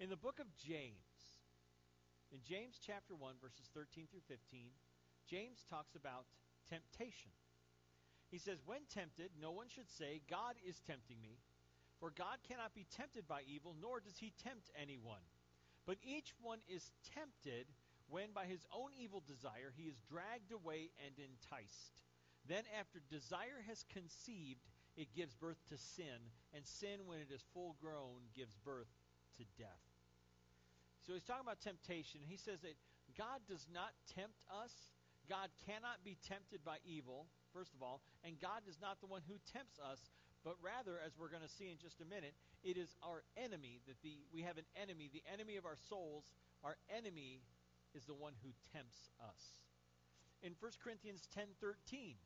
In the book of James, in James chapter 1, verses 13 through 15, James talks about temptation. He says, When tempted, no one should say, God is tempting me. For God cannot be tempted by evil, nor does he tempt anyone. But each one is tempted when by his own evil desire he is dragged away and enticed. Then, after desire has conceived, it gives birth to sin, and sin, when it is full grown, gives birth to death. So he's talking about temptation. He says that God does not tempt us. God cannot be tempted by evil, first of all, and God is not the one who tempts us, but rather, as we're going to see in just a minute, it is our enemy that the we have an enemy, the enemy of our souls. Our enemy is the one who tempts us. In 1 Corinthians 10:13,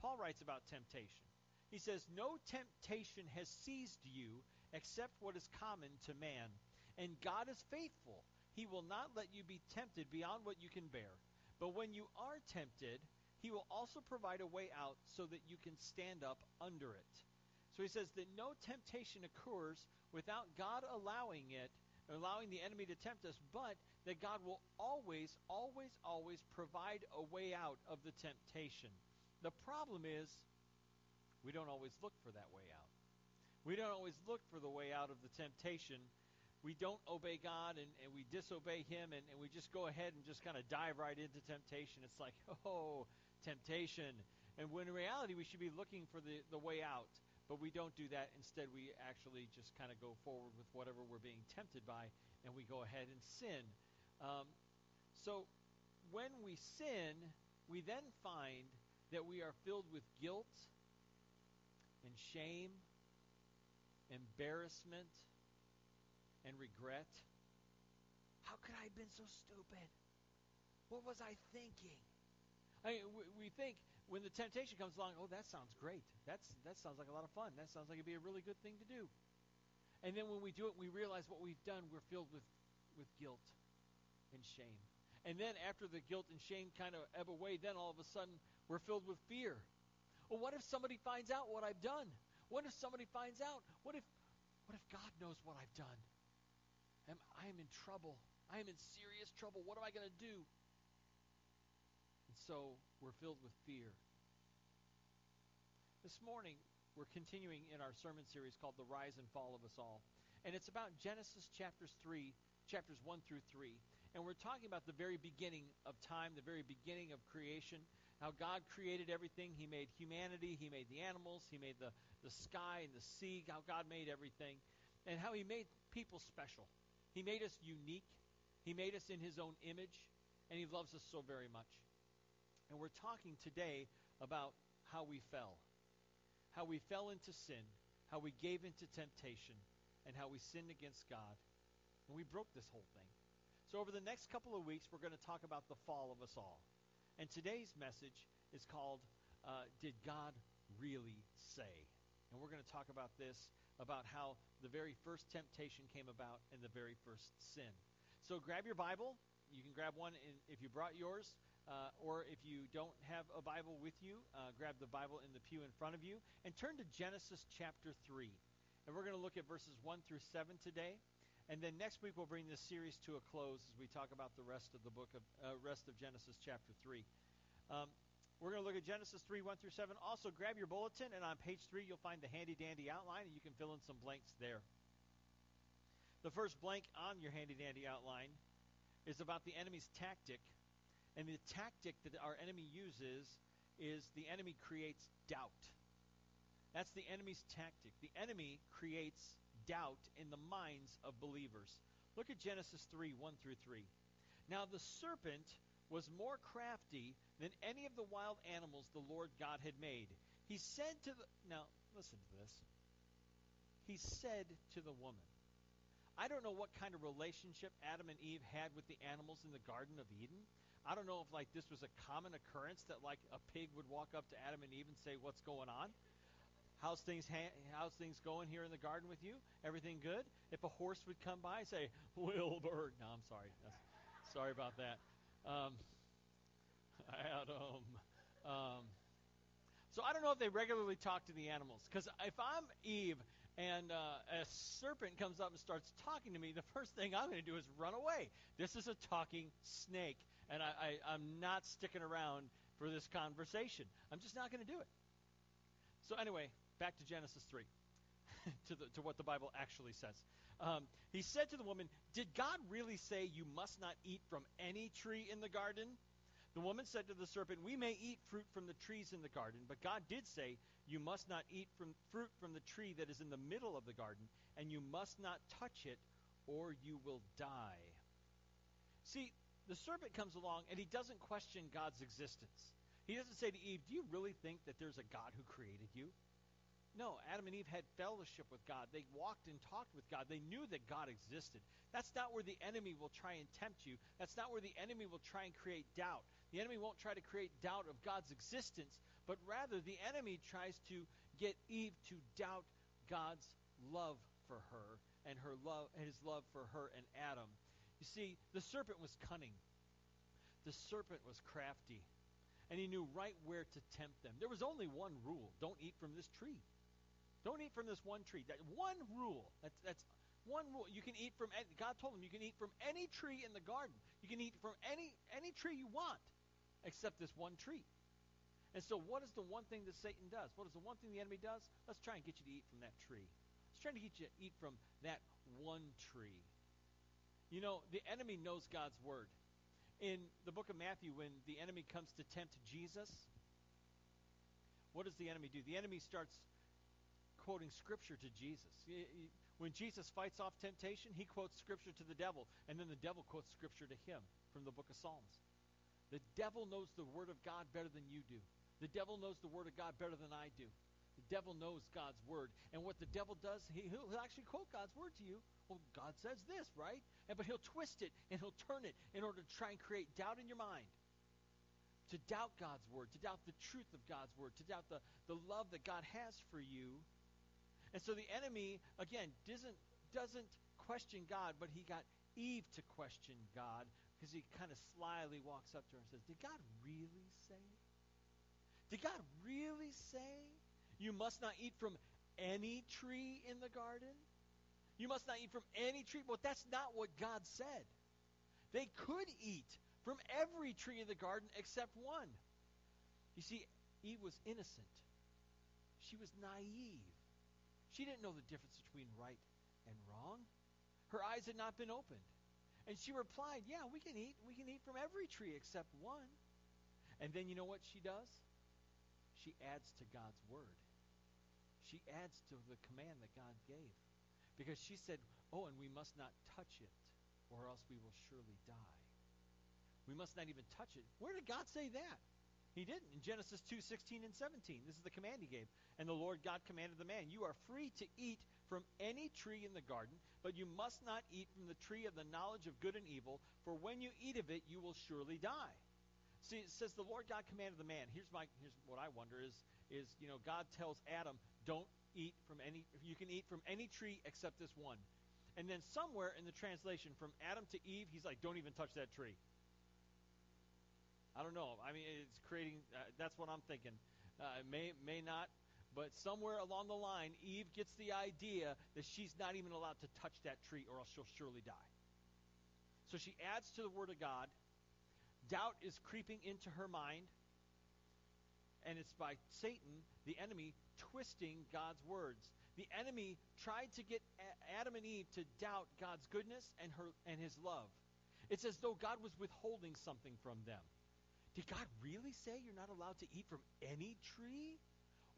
Paul writes about temptation. He says, "No temptation has seized you except what is common to man, and God is faithful. He will not let you be tempted beyond what you can bear. But when you are tempted, he will also provide a way out so that you can stand up under it. So he says that no temptation occurs without God allowing it, allowing the enemy to tempt us, but that God will always, always, always provide a way out of the temptation. The problem is we don't always look for that way out. We don't always look for the way out of the temptation. We don't obey God and, and we disobey Him and, and we just go ahead and just kind of dive right into temptation. It's like, oh, temptation. And when in reality, we should be looking for the, the way out. But we don't do that. Instead, we actually just kind of go forward with whatever we're being tempted by, and we go ahead and sin. Um, so when we sin, we then find that we are filled with guilt and shame, embarrassment, and regret. How could I have been so stupid? What was I thinking? I mean, we, we think when the temptation comes along, oh, that sounds great. That's that sounds like a lot of fun. That sounds like it'd be a really good thing to do. And then when we do it, we realize what we've done. We're filled with with guilt and shame. And then after the guilt and shame kind of ebb away, then all of a sudden we're filled with fear. Well, what if somebody finds out what I've done? What if somebody finds out? What if what if God knows what I've done? I'm, I am in trouble. I am in serious trouble. What am I going to do? And so we're filled with fear. This morning, we're continuing in our sermon series called The Rise and Fall of Us All. And it's about Genesis chapters 3, chapters 1 through 3. And we're talking about the very beginning of time, the very beginning of creation, how God created everything. He made humanity, He made the animals, He made the, the sky and the sea, how God made everything, and how He made people special. He made us unique, He made us in His own image, and He loves us so very much. And we're talking today about how we fell. How we fell into sin, how we gave into temptation, and how we sinned against God. And we broke this whole thing. So, over the next couple of weeks, we're going to talk about the fall of us all. And today's message is called uh, Did God Really Say? And we're going to talk about this about how the very first temptation came about and the very first sin. So, grab your Bible. You can grab one in, if you brought yours. Uh, or if you don't have a Bible with you, uh, grab the Bible in the pew in front of you and turn to Genesis chapter 3. And we're going to look at verses 1 through 7 today. And then next week we'll bring this series to a close as we talk about the rest of the book of uh, rest of Genesis chapter 3. Um, we're going to look at Genesis 3, 1 through 7. Also, grab your bulletin, and on page 3, you'll find the handy dandy outline, and you can fill in some blanks there. The first blank on your handy dandy outline is about the enemy's tactic and the tactic that our enemy uses is the enemy creates doubt. That's the enemy's tactic. The enemy creates doubt in the minds of believers. Look at Genesis 3 1 through 3. Now the serpent was more crafty than any of the wild animals the Lord God had made. He said to the. Now, listen to this. He said to the woman, I don't know what kind of relationship Adam and Eve had with the animals in the Garden of Eden. I don't know if like this was a common occurrence that like a pig would walk up to Adam and Eve and say, "What's going on? How's things ha- how's things going here in the garden with you? Everything good?" If a horse would come by, and say, "Wilbur." No, I'm sorry. That's, sorry about that. Um, Adam. Um, so I don't know if they regularly talk to the animals because if I'm Eve and uh, a serpent comes up and starts talking to me, the first thing I'm going to do is run away. This is a talking snake, and I, I, I'm not sticking around for this conversation. I'm just not going to do it. So, anyway, back to Genesis 3, to, the, to what the Bible actually says. Um, he said to the woman, Did God really say you must not eat from any tree in the garden? The woman said to the serpent, We may eat fruit from the trees in the garden, but God did say, You must not eat from fruit from the tree that is in the middle of the garden, and you must not touch it, or you will die. See, the serpent comes along and he doesn't question God's existence. He doesn't say to Eve, Do you really think that there's a God who created you? No, Adam and Eve had fellowship with God. They walked and talked with God. They knew that God existed. That's not where the enemy will try and tempt you. That's not where the enemy will try and create doubt. The enemy won't try to create doubt of God's existence, but rather the enemy tries to get Eve to doubt God's love for her and her love and his love for her and Adam. You see, the serpent was cunning. The serpent was crafty. And he knew right where to tempt them. There was only one rule. Don't eat from this tree. Don't eat from this one tree. That one rule. That's that's one rule. You can eat from God told them you can eat from any tree in the garden. You can eat from any any tree you want, except this one tree. And so, what is the one thing that Satan does? What is the one thing the enemy does? Let's try and get you to eat from that tree. Let's try to get you to eat from that one tree. You know, the enemy knows God's word. In the book of Matthew, when the enemy comes to tempt Jesus, what does the enemy do? The enemy starts quoting scripture to Jesus. When Jesus fights off temptation, he quotes scripture to the devil, and then the devil quotes scripture to him from the book of Psalms. The devil knows the word of God better than you do. The devil knows the word of God better than I do. The devil knows God's word. And what the devil does, he, will actually quote God's word to you. Well, God says this, right? And, but he'll twist it and he'll turn it in order to try and create doubt in your mind. To doubt God's word, to doubt the truth of God's word, to doubt the, the love that God has for you and so the enemy, again, doesn't, doesn't question God, but he got Eve to question God because he kind of slyly walks up to her and says, Did God really say? Did God really say you must not eat from any tree in the garden? You must not eat from any tree. Well, that's not what God said. They could eat from every tree in the garden except one. You see, Eve was innocent. She was naive. She didn't know the difference between right and wrong. Her eyes had not been opened. And she replied, Yeah, we can eat. We can eat from every tree except one. And then you know what she does? She adds to God's word. She adds to the command that God gave. Because she said, Oh, and we must not touch it, or else we will surely die. We must not even touch it. Where did God say that? He didn't. In Genesis 2 16 and 17, this is the command he gave. And the Lord God commanded the man, You are free to eat from any tree in the garden, but you must not eat from the tree of the knowledge of good and evil, for when you eat of it, you will surely die. See, it says the Lord God commanded the man. Here's my here's what I wonder is is you know God tells Adam, don't eat from any you can eat from any tree except this one. And then somewhere in the translation from Adam to Eve, he's like, don't even touch that tree. I don't know. I mean, it's creating. Uh, that's what I'm thinking. Uh, may may not, but somewhere along the line, Eve gets the idea that she's not even allowed to touch that tree, or else she'll surely die. So she adds to the word of God. Doubt is creeping into her mind, and it's by Satan, the enemy, twisting God's words. The enemy tried to get Adam and Eve to doubt God's goodness and her and His love. It's as though God was withholding something from them. Did God really say you're not allowed to eat from any tree?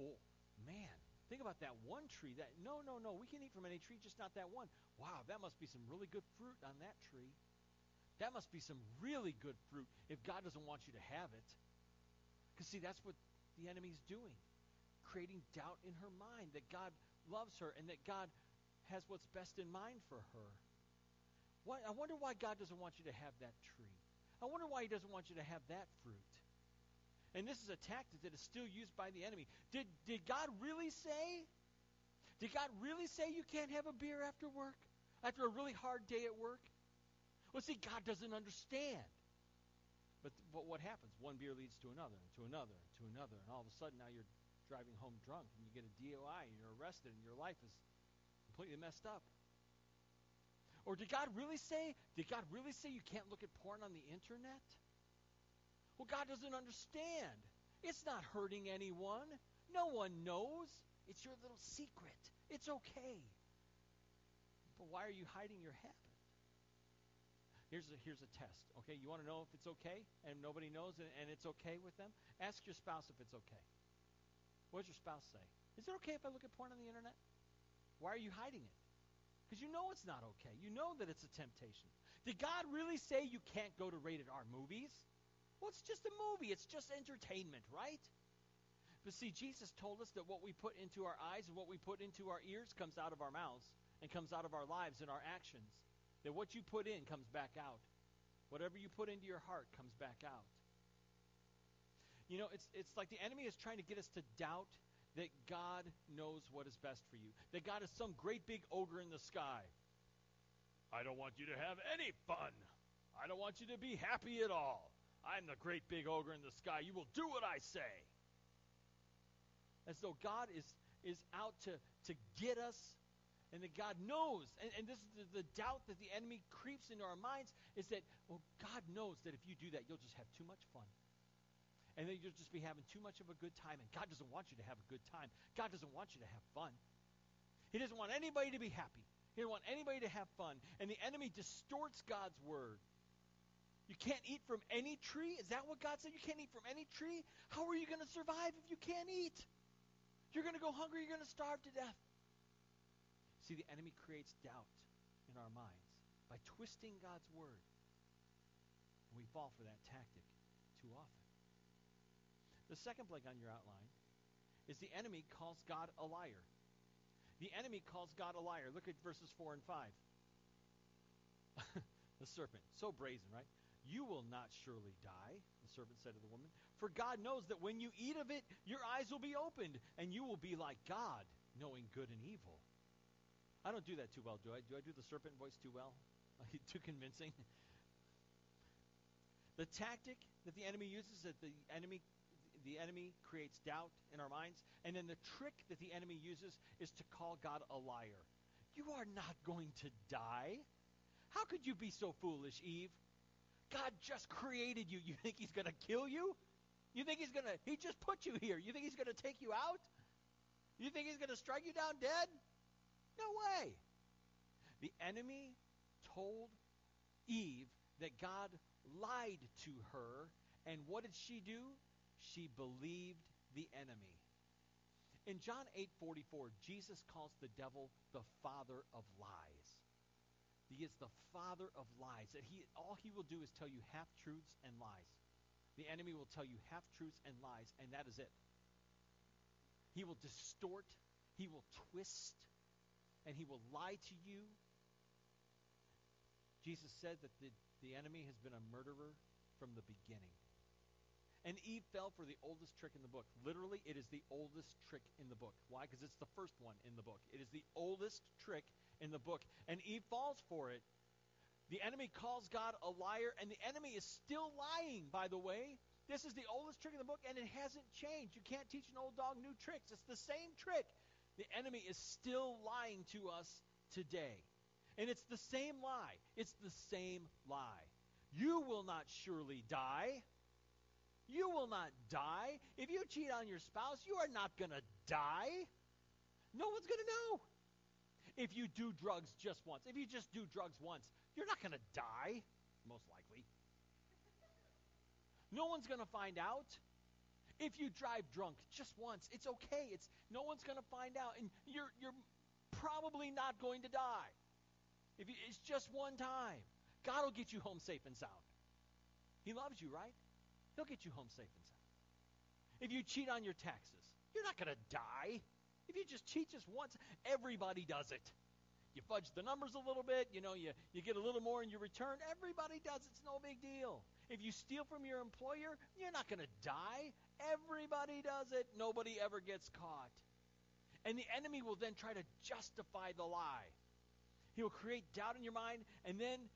Oh, man. Think about that one tree. That no, no, no. We can eat from any tree, just not that one. Wow, that must be some really good fruit on that tree. That must be some really good fruit if God doesn't want you to have it. Because see, that's what the enemy's doing. Creating doubt in her mind that God loves her and that God has what's best in mind for her. Why, I wonder why God doesn't want you to have that tree. I wonder why he doesn't want you to have that fruit. And this is a tactic that is still used by the enemy. Did, did God really say? Did God really say you can't have a beer after work? After a really hard day at work? Well, see, God doesn't understand. But, but what happens? One beer leads to another, to another, to another, and all of a sudden now you're driving home drunk and you get a DUI and you're arrested and your life is completely messed up. Or did God really say, did God really say you can't look at porn on the internet? Well, God doesn't understand. It's not hurting anyone. No one knows. It's your little secret. It's okay. But why are you hiding your habit? Here's a, here's a test. Okay, you want to know if it's okay and nobody knows and, and it's okay with them? Ask your spouse if it's okay. What does your spouse say? Is it okay if I look at porn on the internet? Why are you hiding it? Because you know it's not okay. You know that it's a temptation. Did God really say you can't go to rated R movies? Well, it's just a movie. It's just entertainment, right? But see, Jesus told us that what we put into our eyes and what we put into our ears comes out of our mouths and comes out of our lives and our actions. That what you put in comes back out. Whatever you put into your heart comes back out. You know, it's, it's like the enemy is trying to get us to doubt that God knows what is best for you, that God is some great big ogre in the sky. I don't want you to have any fun. I don't want you to be happy at all. I'm the great big ogre in the sky. You will do what I say. As though God is, is out to, to get us and that God knows. And, and this is the, the doubt that the enemy creeps into our minds is that, well, God knows that if you do that, you'll just have too much fun and then you'll just be having too much of a good time. And God doesn't want you to have a good time. God doesn't want you to have fun. He doesn't want anybody to be happy. He doesn't want anybody to have fun. And the enemy distorts God's word. You can't eat from any tree? Is that what God said? You can't eat from any tree? How are you going to survive if you can't eat? You're going to go hungry. You're going to starve to death. See, the enemy creates doubt in our minds by twisting God's word. And we fall for that tactic too often. The second blank on your outline is the enemy calls God a liar. The enemy calls God a liar. Look at verses 4 and 5. the serpent, so brazen, right? You will not surely die, the serpent said to the woman, for God knows that when you eat of it, your eyes will be opened, and you will be like God, knowing good and evil. I don't do that too well, do I? Do I do the serpent voice too well? too convincing? the tactic that the enemy uses, that the enemy the enemy creates doubt in our minds. And then the trick that the enemy uses is to call God a liar. You are not going to die. How could you be so foolish, Eve? God just created you. You think he's going to kill you? You think he's going to, he just put you here. You think he's going to take you out? You think he's going to strike you down dead? No way. The enemy told Eve that God lied to her. And what did she do? She believed the enemy. In John 8:44, Jesus calls the devil the father of lies. He is the father of lies. That he all he will do is tell you half truths and lies. The enemy will tell you half truths and lies, and that is it. He will distort, he will twist, and he will lie to you. Jesus said that the, the enemy has been a murderer from the beginning. And Eve fell for the oldest trick in the book. Literally, it is the oldest trick in the book. Why? Because it's the first one in the book. It is the oldest trick in the book. And Eve falls for it. The enemy calls God a liar, and the enemy is still lying, by the way. This is the oldest trick in the book, and it hasn't changed. You can't teach an old dog new tricks. It's the same trick. The enemy is still lying to us today. And it's the same lie. It's the same lie. You will not surely die. You will not die. If you cheat on your spouse, you are not going to die. No one's going to know. If you do drugs just once, if you just do drugs once, you're not going to die, most likely. No one's going to find out. If you drive drunk just once, it's okay. It's no one's going to find out and you're you're probably not going to die. If you, it's just one time. God will get you home safe and sound. He loves you, right? He'll get you home safe and sound. If you cheat on your taxes, you're not going to die. If you just cheat just once, everybody does it. You fudge the numbers a little bit, you know, you, you get a little more in your return. Everybody does it. It's no big deal. If you steal from your employer, you're not going to die. Everybody does it. Nobody ever gets caught. And the enemy will then try to justify the lie. He will create doubt in your mind, and then,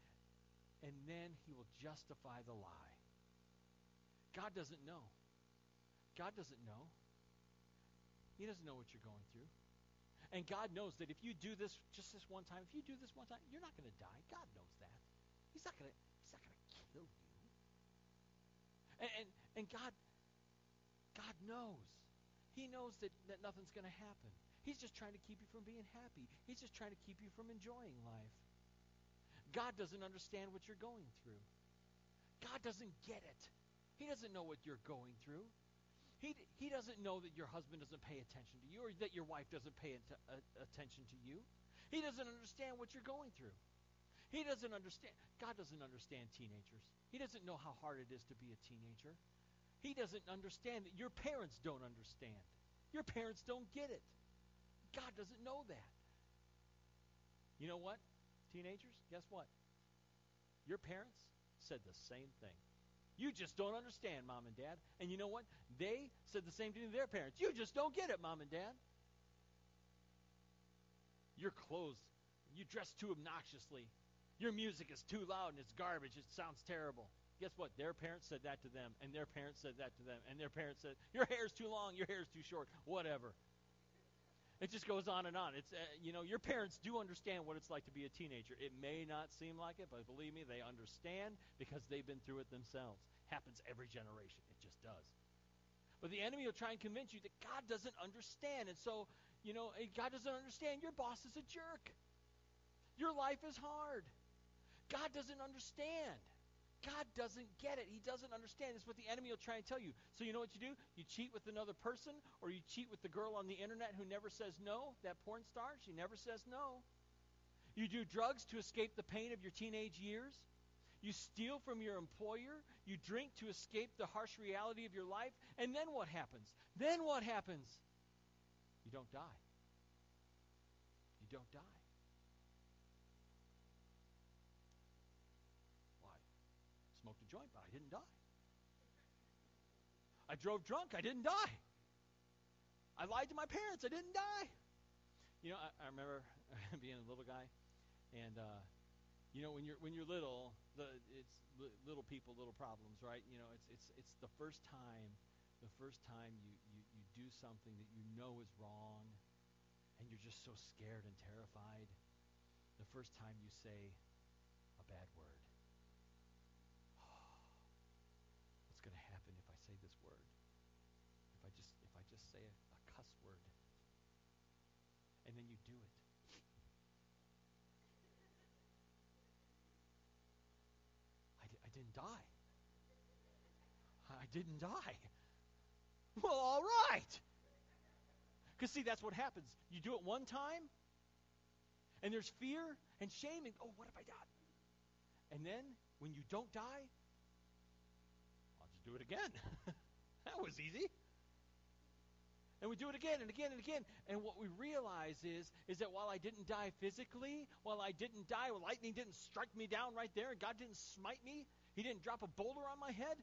and then he will justify the lie. God doesn't know. God doesn't know. He doesn't know what you're going through. And God knows that if you do this just this one time, if you do this one time, you're not going to die. God knows that. He's not going to he's not going to kill you. And, and and God God knows. He knows that, that nothing's going to happen. He's just trying to keep you from being happy. He's just trying to keep you from enjoying life. God doesn't understand what you're going through. God doesn't get it. He doesn't know what you're going through. He, he doesn't know that your husband doesn't pay attention to you or that your wife doesn't pay uh, attention to you. He doesn't understand what you're going through. He doesn't understand. God doesn't understand teenagers. He doesn't know how hard it is to be a teenager. He doesn't understand that your parents don't understand. Your parents don't get it. God doesn't know that. You know what, teenagers? Guess what? Your parents said the same thing. You just don't understand, mom and dad. And you know what? They said the same thing to their parents. You just don't get it, mom and dad. Your clothes, you dress too obnoxiously. Your music is too loud and it's garbage. It sounds terrible. Guess what? Their parents said that to them, and their parents said that to them, and their parents said, Your hair's too long, your hair's too short, whatever. It just goes on and on. It's uh, you know your parents do understand what it's like to be a teenager. It may not seem like it, but believe me, they understand because they've been through it themselves. Happens every generation. It just does. But the enemy will try and convince you that God doesn't understand, and so you know God doesn't understand. Your boss is a jerk. Your life is hard. God doesn't understand. God doesn't get it. He doesn't understand. It's what the enemy will try and tell you. So you know what you do? You cheat with another person, or you cheat with the girl on the internet who never says no, that porn star, she never says no. You do drugs to escape the pain of your teenage years. You steal from your employer. You drink to escape the harsh reality of your life. And then what happens? Then what happens? You don't die. You don't die. smoked a joint, but I didn't die. I drove drunk, I didn't die. I lied to my parents, I didn't die. You know, I, I remember being a little guy, and uh, you know, when you're when you're little, the it's li- little people, little problems, right? You know, it's it's it's the first time, the first time you you you do something that you know is wrong, and you're just so scared and terrified. The first time you say a bad word. just say a, a cuss word. And then you do it. I, I didn't die. I didn't die. Well, all right. Because, see, that's what happens. You do it one time, and there's fear and shame, and oh, what have I done? And then, when you don't die, I'll just do it again. that was easy. And we do it again and again and again. And what we realize is, is that while I didn't die physically, while I didn't die, while lightning didn't strike me down right there, and God didn't smite me, He didn't drop a boulder on my head,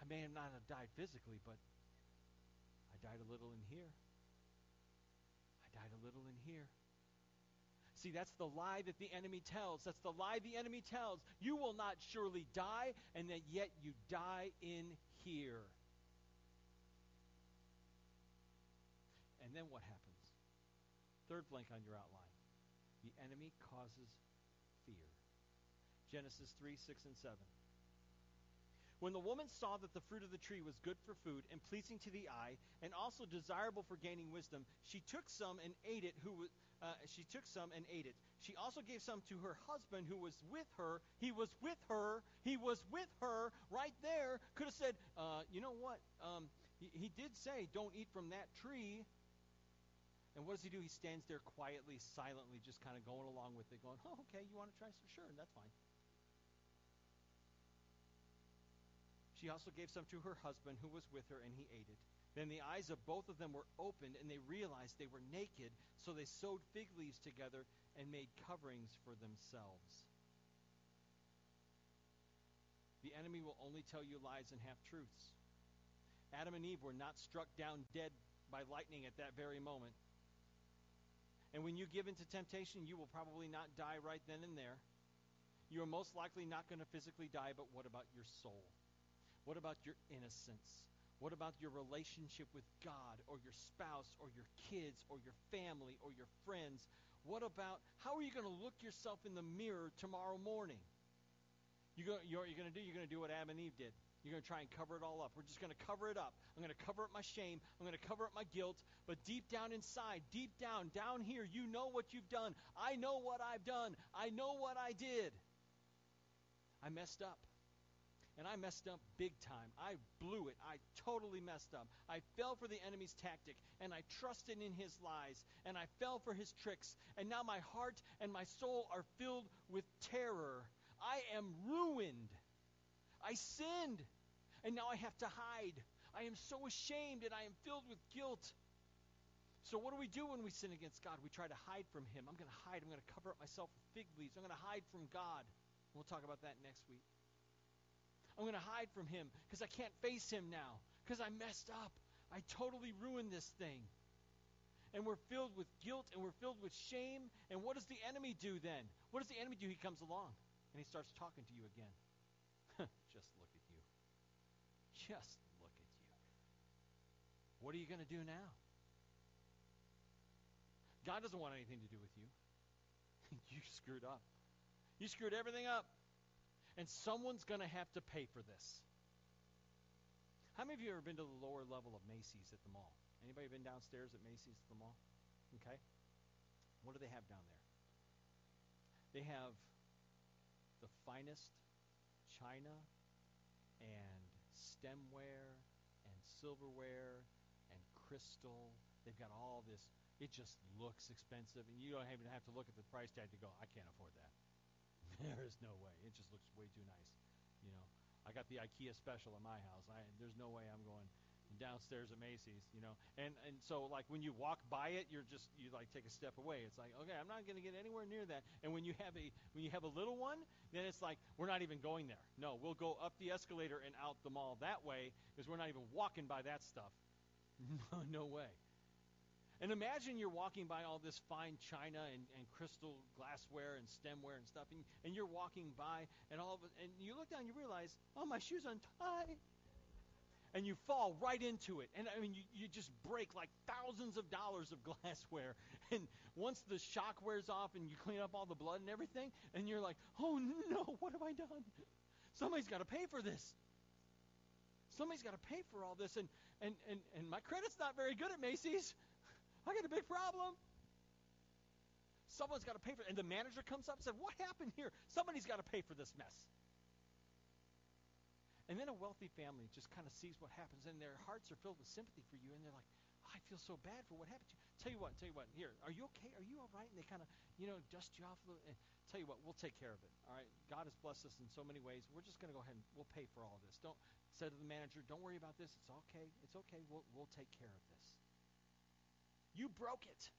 I may not have died physically, but I died a little in here. I died a little in here. See, that's the lie that the enemy tells. That's the lie the enemy tells. You will not surely die, and that yet you die in here. And then what happens? Third blank on your outline. The enemy causes fear. Genesis 3, 6, and 7. When the woman saw that the fruit of the tree was good for food and pleasing to the eye, and also desirable for gaining wisdom, she took some and ate it. Who uh, she took some and ate it. She also gave some to her husband who was with her. He was with her. He was with her right there. Could have said, uh, you know what? Um, he, he did say, don't eat from that tree. And what does he do? He stands there quietly, silently, just kind of going along with it, going, oh, okay, you want to try some? Sure, that's fine. She also gave some to her husband who was with her, and he ate it. Then the eyes of both of them were opened, and they realized they were naked, so they sewed fig leaves together and made coverings for themselves. The enemy will only tell you lies and half truths. Adam and Eve were not struck down dead by lightning at that very moment. And when you give into temptation, you will probably not die right then and there. You are most likely not going to physically die, but what about your soul? What about your innocence? What about your relationship with God or your spouse or your kids or your family or your friends? What about how are you going to look yourself in the mirror tomorrow morning? You go, you're, you're going to do you're going to do what Adam and Eve did. You're going to try and cover it all up. We're just going to cover it up. I'm going to cover up my shame. I'm going to cover up my guilt. But deep down inside, deep down, down here, you know what you've done. I know what I've done. I know what I did. I messed up. And I messed up big time. I blew it. I totally messed up. I fell for the enemy's tactic, and I trusted in his lies, and I fell for his tricks. And now my heart and my soul are filled with terror. I am ruined. I sinned, and now I have to hide. I am so ashamed, and I am filled with guilt. So, what do we do when we sin against God? We try to hide from Him. I'm going to hide. I'm going to cover up myself with fig leaves. I'm going to hide from God. We'll talk about that next week. I'm going to hide from him because I can't face him now because I messed up. I totally ruined this thing. And we're filled with guilt and we're filled with shame. And what does the enemy do then? What does the enemy do? He comes along and he starts talking to you again. Just look at you. Just look at you. What are you going to do now? God doesn't want anything to do with you. you screwed up. You screwed everything up. And someone's going to have to pay for this. How many of you have ever been to the lower level of Macy's at the mall? Anybody been downstairs at Macy's at the mall? Okay. What do they have down there? They have the finest china and stemware and silverware and crystal. They've got all this. It just looks expensive, and you don't even have to look at the price tag to go, I can't afford that. there is no way. It just looks way too nice. You know, I got the IKEA special in my house. I there's no way I'm going downstairs at Macy's, you know. And and so like when you walk by it, you're just you like take a step away. It's like, okay, I'm not going to get anywhere near that. And when you have a when you have a little one, then it's like we're not even going there. No, we'll go up the escalator and out the mall that way because we're not even walking by that stuff. no, way. And imagine you're walking by all this fine china and, and crystal glassware and stemware and stuff, and, and you're walking by, and all of and you look down, and you realize, oh, my shoe's untied. And you fall right into it. And I mean, you, you just break like thousands of dollars of glassware. And once the shock wears off and you clean up all the blood and everything, and you're like, oh no, what have I done? Somebody's got to pay for this. Somebody's got to pay for all this. And, and, and, and my credit's not very good at Macy's. I got a big problem. Someone's got to pay for it. And the manager comes up and said, What happened here? Somebody's got to pay for this mess. And then a wealthy family just kind of sees what happens, and their hearts are filled with sympathy for you, and they're like, oh, I feel so bad for what happened to you. Tell you what, tell you what, here, are you okay? Are you all right? And they kind of, you know, dust you off a little. And tell you what, we'll take care of it. All right? God has blessed us in so many ways. We're just going to go ahead and we'll pay for all this. Don't say to the manager, don't worry about this. It's okay. It's okay. We'll, we'll take care of this. You broke it.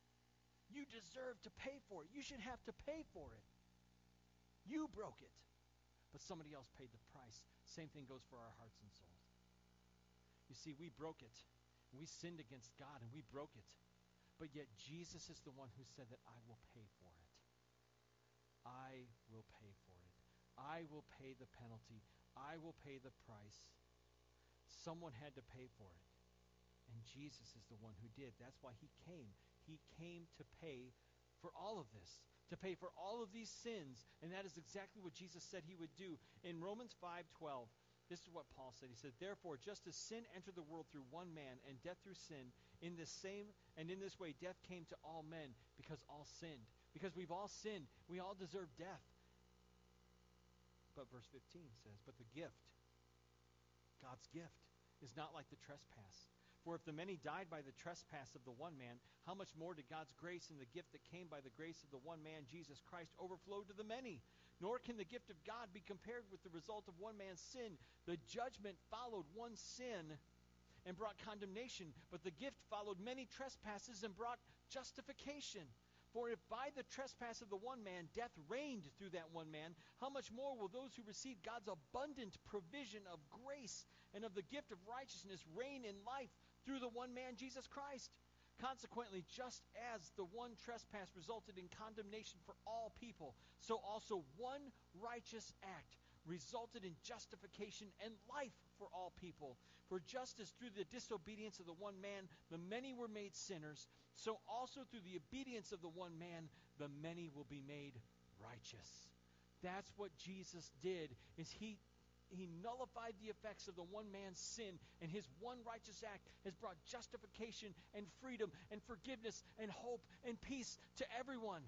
You deserve to pay for it. You should have to pay for it. You broke it. But somebody else paid the price. Same thing goes for our hearts and souls. You see, we broke it. We sinned against God and we broke it. But yet Jesus is the one who said that I will pay for it. I will pay for it. I will pay the penalty. I will pay the price. Someone had to pay for it. And Jesus is the one who did. That's why he came. He came to pay for all of this, to pay for all of these sins. And that is exactly what Jesus said he would do. In Romans 5:12, this is what Paul said. He said, "Therefore, just as sin entered the world through one man and death through sin, in this same and in this way death came to all men because all sinned. Because we've all sinned, we all deserve death." But verse 15 says, "But the gift, God's gift, is not like the trespass." For if the many died by the trespass of the one man, how much more did God's grace and the gift that came by the grace of the one man, Jesus Christ, overflow to the many? Nor can the gift of God be compared with the result of one man's sin. The judgment followed one sin and brought condemnation, but the gift followed many trespasses and brought justification. For if by the trespass of the one man death reigned through that one man, how much more will those who receive God's abundant provision of grace and of the gift of righteousness reign in life through the one man, Jesus Christ. Consequently, just as the one trespass resulted in condemnation for all people, so also one righteous act resulted in justification and life for all people. For just as through the disobedience of the one man the many were made sinners, so also through the obedience of the one man the many will be made righteous. That's what Jesus did is he he nullified the effects of the one man's sin, and his one righteous act has brought justification and freedom and forgiveness and hope and peace to everyone.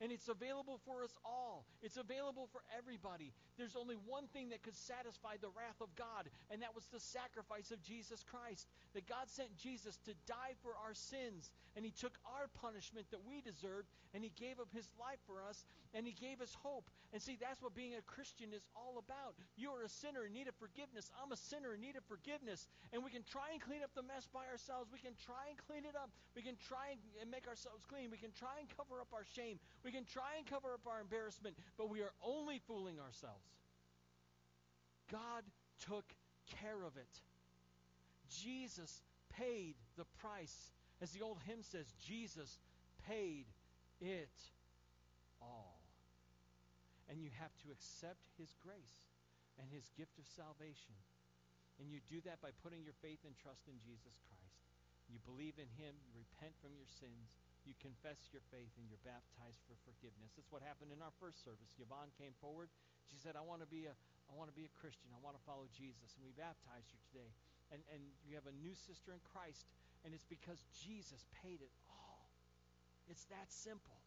And it's available for us all. It's available for everybody. There's only one thing that could satisfy the wrath of God, and that was the sacrifice of Jesus Christ. That God sent Jesus to die for our sins, and He took our punishment that we deserved, and He gave up His life for us, and He gave us hope. And see, that's what being a Christian is all about. You are a sinner in need of forgiveness. I'm a sinner in need of forgiveness. And we can try and clean up the mess by ourselves. We can try and clean it up. We can try and make ourselves clean. We can try and cover up our shame. We can try and cover up our embarrassment, but we are only fooling ourselves. God took care of it. Jesus paid the price. As the old hymn says, Jesus paid it all. And you have to accept his grace and his gift of salvation. And you do that by putting your faith and trust in Jesus Christ. You believe in him, you repent from your sins, you confess your faith and you're baptized for forgiveness. That's what happened in our first service. Yvonne came forward. She said, I want to be a I want to be a Christian. I want to follow Jesus. And we baptized her today. And and you have a new sister in Christ, and it's because Jesus paid it all. It's that simple.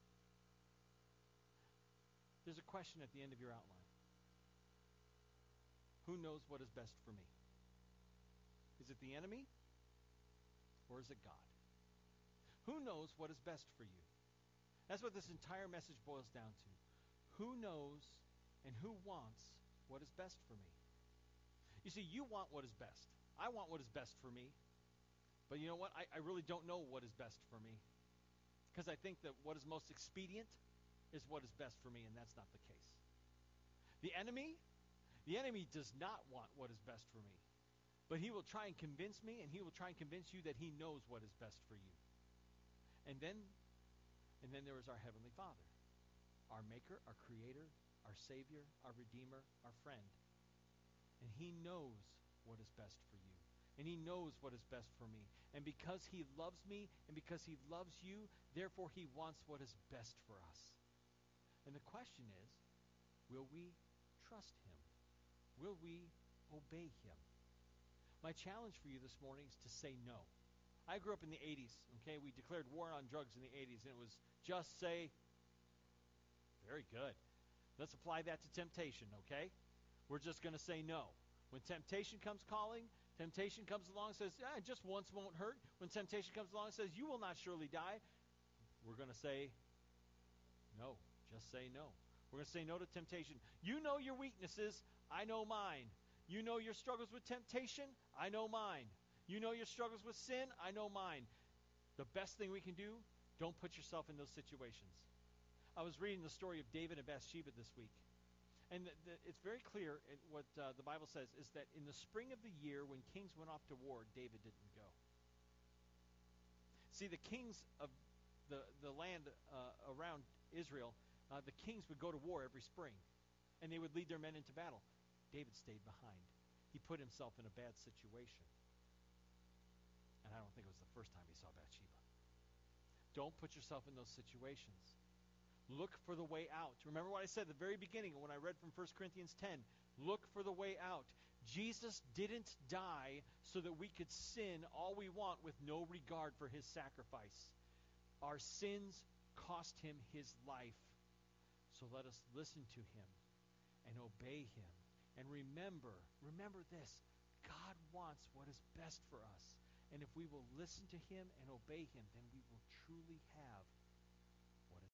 There's a question at the end of your outline. Who knows what is best for me? Is it the enemy or is it God? Who knows what is best for you? That's what this entire message boils down to. Who knows and who wants what is best for me? You see, you want what is best. I want what is best for me. But you know what? I, I really don't know what is best for me. Because I think that what is most expedient is what is best for me, and that's not the case. The enemy, the enemy does not want what is best for me. But he will try and convince me, and he will try and convince you that he knows what is best for you. And then and then there is our heavenly Father, our maker, our creator, our savior, our redeemer, our friend. And he knows what is best for you. And he knows what is best for me. And because he loves me and because he loves you, therefore he wants what is best for us. And the question is, will we trust him? Will we obey him? My challenge for you this morning is to say no. I grew up in the 80s, okay? We declared war on drugs in the 80s, and it was just say, very good. Let's apply that to temptation, okay? We're just going to say no. When temptation comes calling, temptation comes along and says, ah, just once won't hurt. When temptation comes along and says, you will not surely die, we're going to say no. Just say no. We're going to say no to temptation. You know your weaknesses. I know mine. You know your struggles with temptation. I know mine. You know your struggles with sin. I know mine. The best thing we can do, don't put yourself in those situations. I was reading the story of David and Bathsheba this week. And the, the, it's very clear what uh, the Bible says is that in the spring of the year when kings went off to war, David didn't go. See, the kings of the, the land uh, around Israel, uh, the kings would go to war every spring, and they would lead their men into battle. David stayed behind. He put himself in a bad situation. And I don't think it was the first time he saw Bathsheba. Don't put yourself in those situations. Look for the way out. Remember what I said at the very beginning when I read from 1 Corinthians 10. Look for the way out. Jesus didn't die so that we could sin all we want with no regard for his sacrifice. Our sins cost him his life. So let us listen to him and obey him. And remember, remember this God wants what is best for us. And if we will listen to him and obey him, then we will truly have